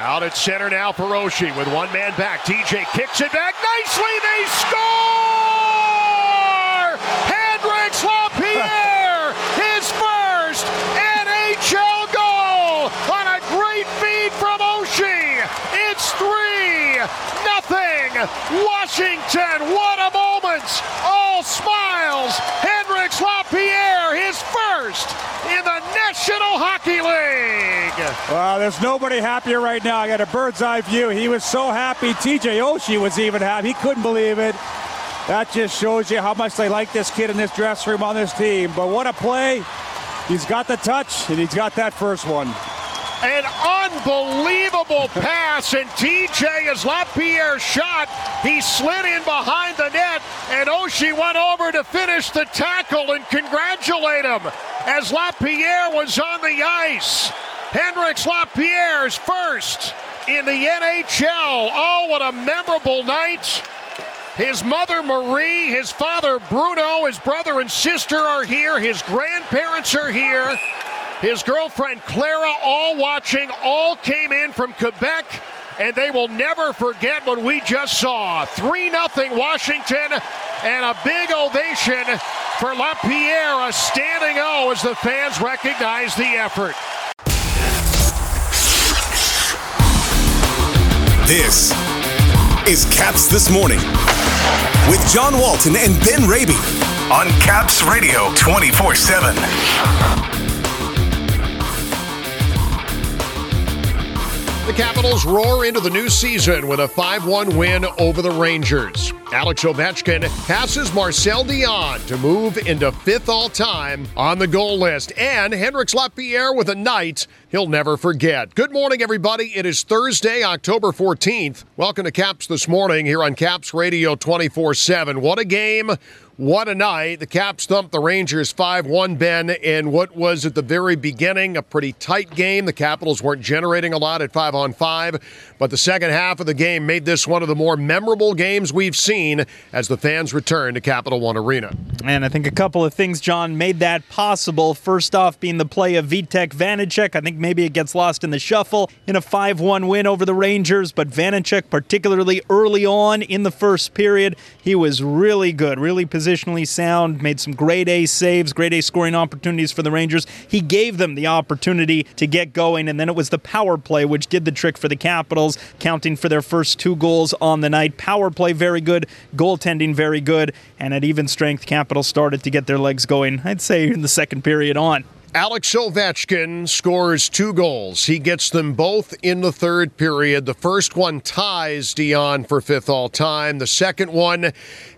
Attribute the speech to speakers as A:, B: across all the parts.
A: Out at center now for Oshie with one man back. TJ kicks it back nicely. They score! Hendrix LaPierre, his first NHL goal on a great feed from Oshie. It's three nothing. Washington. What a moment! All smiles. Hendrix LaPierre, his first in the National Hockey.
B: Well, there's nobody happier right now. I got a bird's eye view. He was so happy. TJ Oshie was even happy. He couldn't believe it. That just shows you how much they like this kid in this dressing room on this team. But what a play. He's got the touch, and he's got that first one.
A: An unbelievable pass, and TJ as LaPierre shot. He slid in behind the net, and Oshie went over to finish the tackle and congratulate him as LaPierre was on the ice. Hendrix LaPierre's first in the NHL. Oh, what a memorable night. His mother Marie, his father Bruno, his brother and sister are here, his grandparents are here. His girlfriend Clara, all watching, all came in from Quebec, and they will never forget what we just saw. 3 0 Washington, and a big ovation for LaPierre, a standing O as the fans recognize the effort.
C: This is Caps This Morning with John Walton and Ben Raby on Caps Radio 24 7.
A: The Capitals roar into the new season with a 5 1 win over the Rangers. Alex Ovechkin passes Marcel Dionne to move into fifth all time on the goal list. And Hendrix Lapierre with a night he'll never forget. Good morning, everybody. It is Thursday, October 14th. Welcome to Caps This Morning here on Caps Radio 24 7. What a game! What a night. The Caps thumped the Rangers 5 1, Ben, in what was at the very beginning a pretty tight game. The Capitals weren't generating a lot at 5 on 5, but the second half of the game made this one of the more memorable games we've seen as the fans return to Capital One Arena.
D: And I think a couple of things, John, made that possible. First off, being the play of Vitek Vanecek. I think maybe it gets lost in the shuffle in a 5 1 win over the Rangers, but Vanecek, particularly early on in the first period, he was really good, really positioned positionally sound, made some great A saves, great A scoring opportunities for the Rangers. He gave them the opportunity to get going, and then it was the power play which did the trick for the Capitals, counting for their first two goals on the night. Power play very good, goaltending very good, and at even strength, Capitals started to get their legs going, I'd say, in the second period on.
A: Alex Ovechkin scores two goals. He gets them both in the third period. The first one ties Dionne for fifth all time. The second one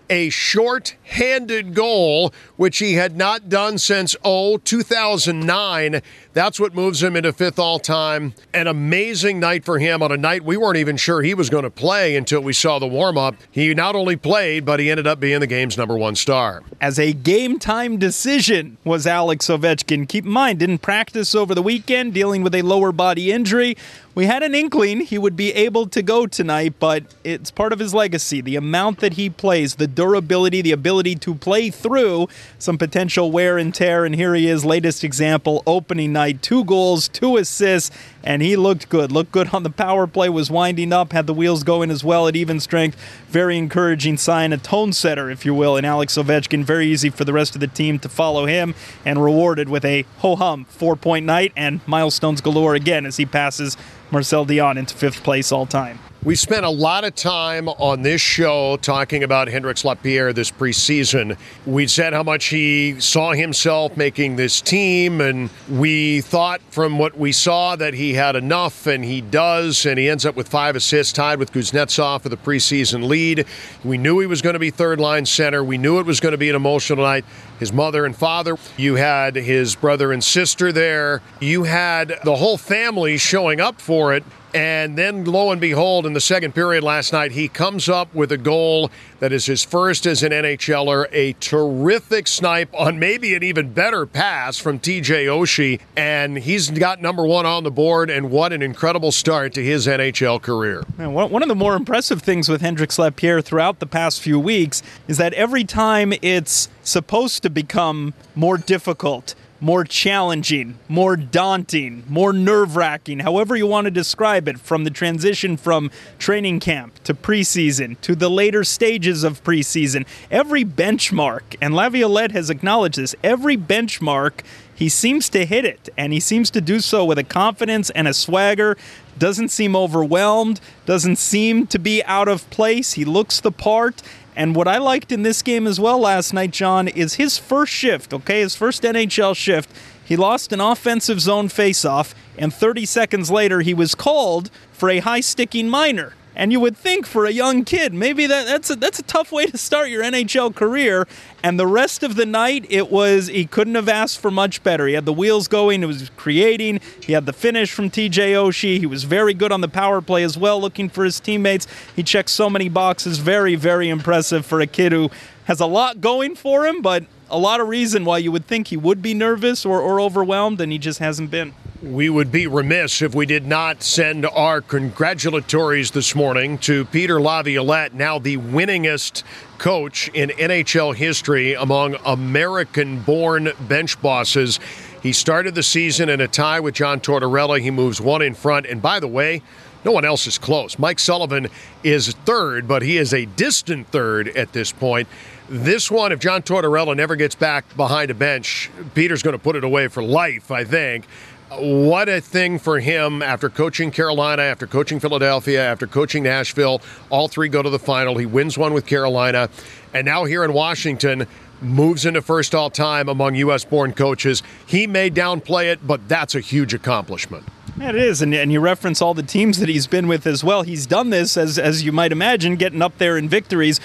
A: a short-handed goal, which he had not done since oh 2009. That's what moves him into fifth all-time. An amazing night for him on a night we weren't even sure he was going to play until we saw the warm-up. He not only played, but he ended up being the game's number one star.
D: As a game time decision was Alex Ovechkin. Keep in mind, didn't practice over the weekend, dealing with a lower body injury. We had an inkling he would be able to go tonight, but it's part of his legacy. The amount that he plays, the durability, the ability to play through some potential wear and tear. And here he is, latest example, opening night, two goals, two assists, and he looked good. Looked good on the power play, was winding up, had the wheels going as well at even strength. Very encouraging sign, a tone setter, if you will, in Alex Ovechkin. Very easy for the rest of the team to follow him and rewarded with a ho hum four point night and milestones galore again as he passes Marcel Dionne into fifth place all time.
A: We spent a lot of time on this show talking about Hendrix Lapierre this preseason. We said how much he saw himself making this team, and we thought from what we saw that he had enough, and he does, and he ends up with five assists, tied with Kuznetsov for the preseason lead. We knew he was going to be third line center. We knew it was going to be an emotional night. His mother and father, you had his brother and sister there, you had the whole family showing up for it. And then, lo and behold, in the second period last night, he comes up with a goal that is his first as an NHLer. A terrific snipe on maybe an even better pass from TJ Oshie. And he's got number one on the board. And what an incredible start to his NHL career.
D: one of the more impressive things with Hendrix Lapierre throughout the past few weeks is that every time it's supposed to become more difficult, more challenging, more daunting, more nerve wracking, however you want to describe it, from the transition from training camp to preseason to the later stages of preseason. Every benchmark, and Laviolette has acknowledged this, every benchmark he seems to hit it, and he seems to do so with a confidence and a swagger. Doesn't seem overwhelmed, doesn't seem to be out of place. He looks the part. And what I liked in this game as well last night, John, is his first shift, okay, his first NHL shift. He lost an offensive zone faceoff, and 30 seconds later, he was called for a high sticking minor. And you would think for a young kid, maybe that, that's a, that's a tough way to start your NHL career. And the rest of the night, it was he couldn't have asked for much better. He had the wheels going, he was creating, he had the finish from TJ Oshie. He was very good on the power play as well, looking for his teammates. He checked so many boxes. Very, very impressive for a kid who has a lot going for him, but a lot of reason why you would think he would be nervous or, or overwhelmed, and he just hasn't been.
A: We would be remiss if we did not send our congratulatories this morning to Peter Laviolette, now the winningest coach in NHL history among American born bench bosses. He started the season in a tie with John Tortorella. He moves one in front. And by the way, no one else is close. Mike Sullivan is third, but he is a distant third at this point. This one, if John Tortorella never gets back behind a bench, Peter's going to put it away for life, I think what a thing for him after coaching Carolina, after coaching Philadelphia, after coaching Nashville. All three go to the final. He wins one with Carolina. And now here in Washington, moves into first all time among U.S. born coaches. He may downplay it, but that's a huge accomplishment.
D: Yeah, it is, and, and you reference all the teams that he's been with as well. He's done this, as, as you might imagine, getting up there in victories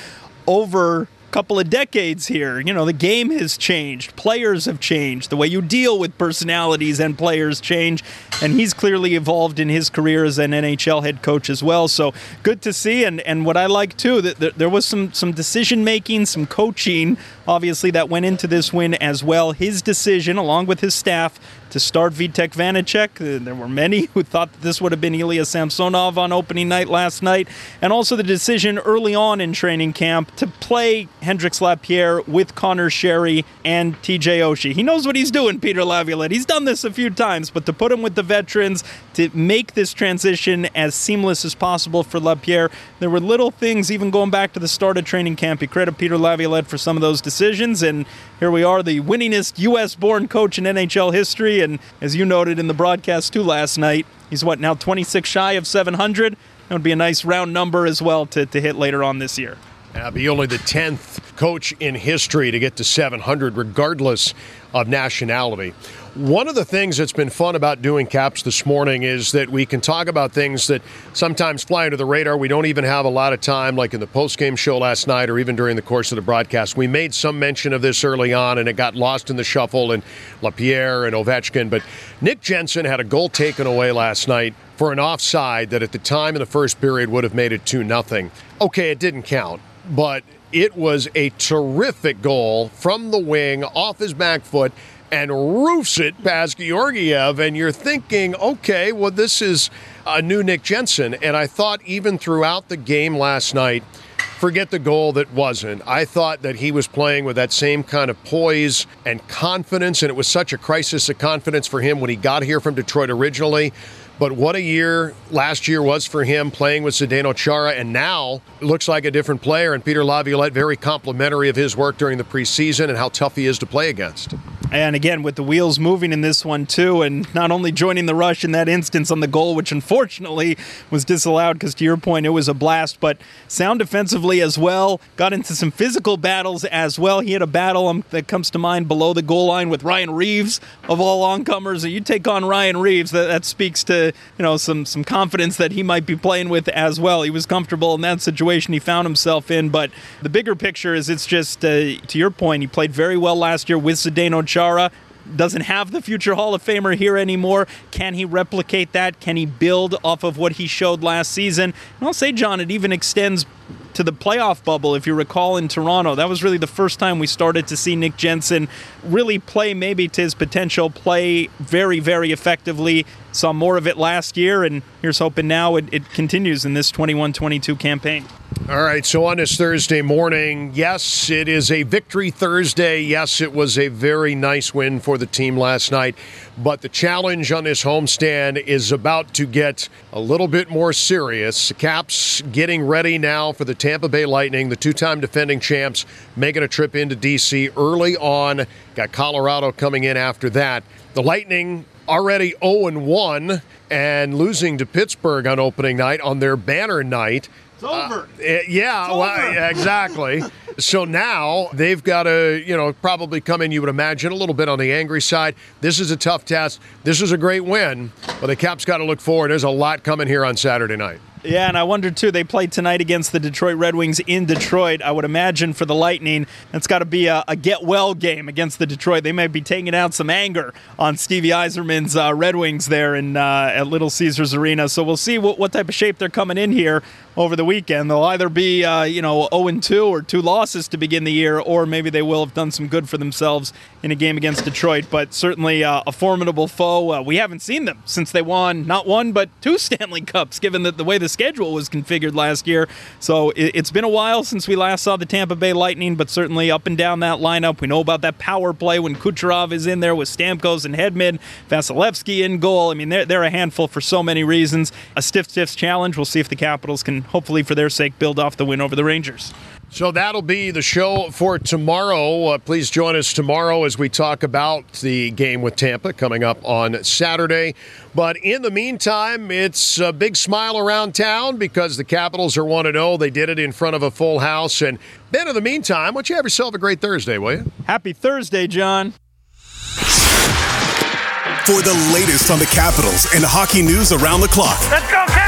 D: over couple of decades here. You know, the game has changed, players have changed, the way you deal with personalities and players change, and he's clearly evolved in his career as an NHL head coach as well. So good to see, and and what I like too that there was some some decision making, some coaching, obviously that went into this win as well. His decision, along with his staff, to start Vitek Vanecek. Uh, there were many who thought that this would have been Ilya Samsonov on opening night last night. And also the decision early on in training camp to play Hendrix Lapierre with Connor Sheary and TJ Oshie. He knows what he's doing, Peter Laviolette. He's done this a few times, but to put him with the veterans, to make this transition as seamless as possible for Lapierre, there were little things, even going back to the start of training camp. You credit Peter Laviolette for some of those decisions, and here we are, the winningest U.S. born coach in NHL history. And as you noted in the broadcast too last night, he's what, now 26 shy of 700? That would be a nice round number as well to, to hit later on this year.
A: Uh, be only the 10th coach in history to get to 700, regardless of nationality. One of the things that's been fun about doing caps this morning is that we can talk about things that sometimes fly under the radar. We don't even have a lot of time, like in the post-game show last night or even during the course of the broadcast. We made some mention of this early on, and it got lost in the shuffle and Lapierre and Ovechkin. But Nick Jensen had a goal taken away last night for an offside that at the time in the first period would have made it 2 nothing. Okay, it didn't count, but it was a terrific goal from the wing off his back foot and roofs it past Georgiev. And you're thinking, okay, well, this is a new Nick Jensen. And I thought even throughout the game last night, forget the goal that wasn't. I thought that he was playing with that same kind of poise and confidence, and it was such a crisis of confidence for him when he got here from Detroit originally. But what a year last year was for him playing with Zdeno Chara, and now looks like a different player. And Peter Laviolette, very complimentary of his work during the preseason and how tough he is to play against.
D: And again, with the wheels moving in this one, too, and not only joining the rush in that instance on the goal, which unfortunately was disallowed because, to your point, it was a blast, but sound defensively as well. Got into some physical battles as well. He had a battle um, that comes to mind below the goal line with Ryan Reaves of all oncomers. You take on Ryan Reaves, that, that speaks to you know some, some confidence that he might be playing with as well. He was comfortable in that situation he found himself in, but the bigger picture is it's just, uh, to your point, he played very well last year with Zdeno Chara doesn't have the future Hall of Famer here anymore. Can he replicate that? Can he build off of what he showed last season? And I'll say, John, it even extends to the playoff bubble, if you recall in Toronto. That was really the first time we started to see Nick Jensen really play maybe to his potential, play very, very effectively. Saw more of it last year, and here's hoping now it, it continues in this 21 22 campaign.
A: All right, so on this Thursday morning, yes, it is a victory Thursday. Yes, it was a very nice win for the team last night. But the challenge on this homestand is about to get a little bit more serious. Caps getting ready now for the Tampa Bay Lightning, the two time defending champs, making a trip into D.C. early on. Got Colorado coming in after that. The Lightning already 0 1 and losing to Pittsburgh on opening night on their banner night.
D: It's over.
A: Uh, yeah,
D: it's
A: well,
D: over.
A: exactly. so now they've got to, you know, probably come in, you would imagine, a little bit on the angry side. This is a tough test. This is a great win, but the Caps got to look forward. There's a lot coming here on Saturday night.
D: Yeah, and I wonder too. They played tonight against the Detroit Red Wings in Detroit. I would imagine for the Lightning, it's got to be a, a, get well game against the Detroit. They might be taking out some anger on Stevie Yzerman's uh, Red Wings there in uh, at Little Caesars Arena. So we'll see what, what type of shape they're coming in here over the weekend. They'll either be uh, you know 0 2 or two losses to begin the year, or maybe they will have done some good for themselves in a game against Detroit. But certainly uh, a formidable foe. Uh, we haven't seen them since they won not one but two Stanley Cups, given that the way the schedule was configured last year. So it, has been a while since we last saw the Tampa Bay Lightning, but certainly up and down that lineup. We know about that power play when Kucherov is in there with Stamkos and Hedman, Vasilevskiy in goal. I mean, they're, they're a handful for so many reasons. A stiff, stiff challenge. We'll see if the Capitals can hopefully, for their sake, build off the win over the Rangers.
A: So that'll be the show for tomorrow. Uh, please join us tomorrow as we talk about the game with Tampa coming up on Saturday. But in the meantime, it's a big smile around town because the Capitals are 1 0. They did it in front of a full house. And Ben, in the meantime, why don't you have yourself a great Thursday, will you?
D: Happy Thursday, John.
C: For the latest on the Capitals and hockey news around the clock.
E: Let's go, Caps!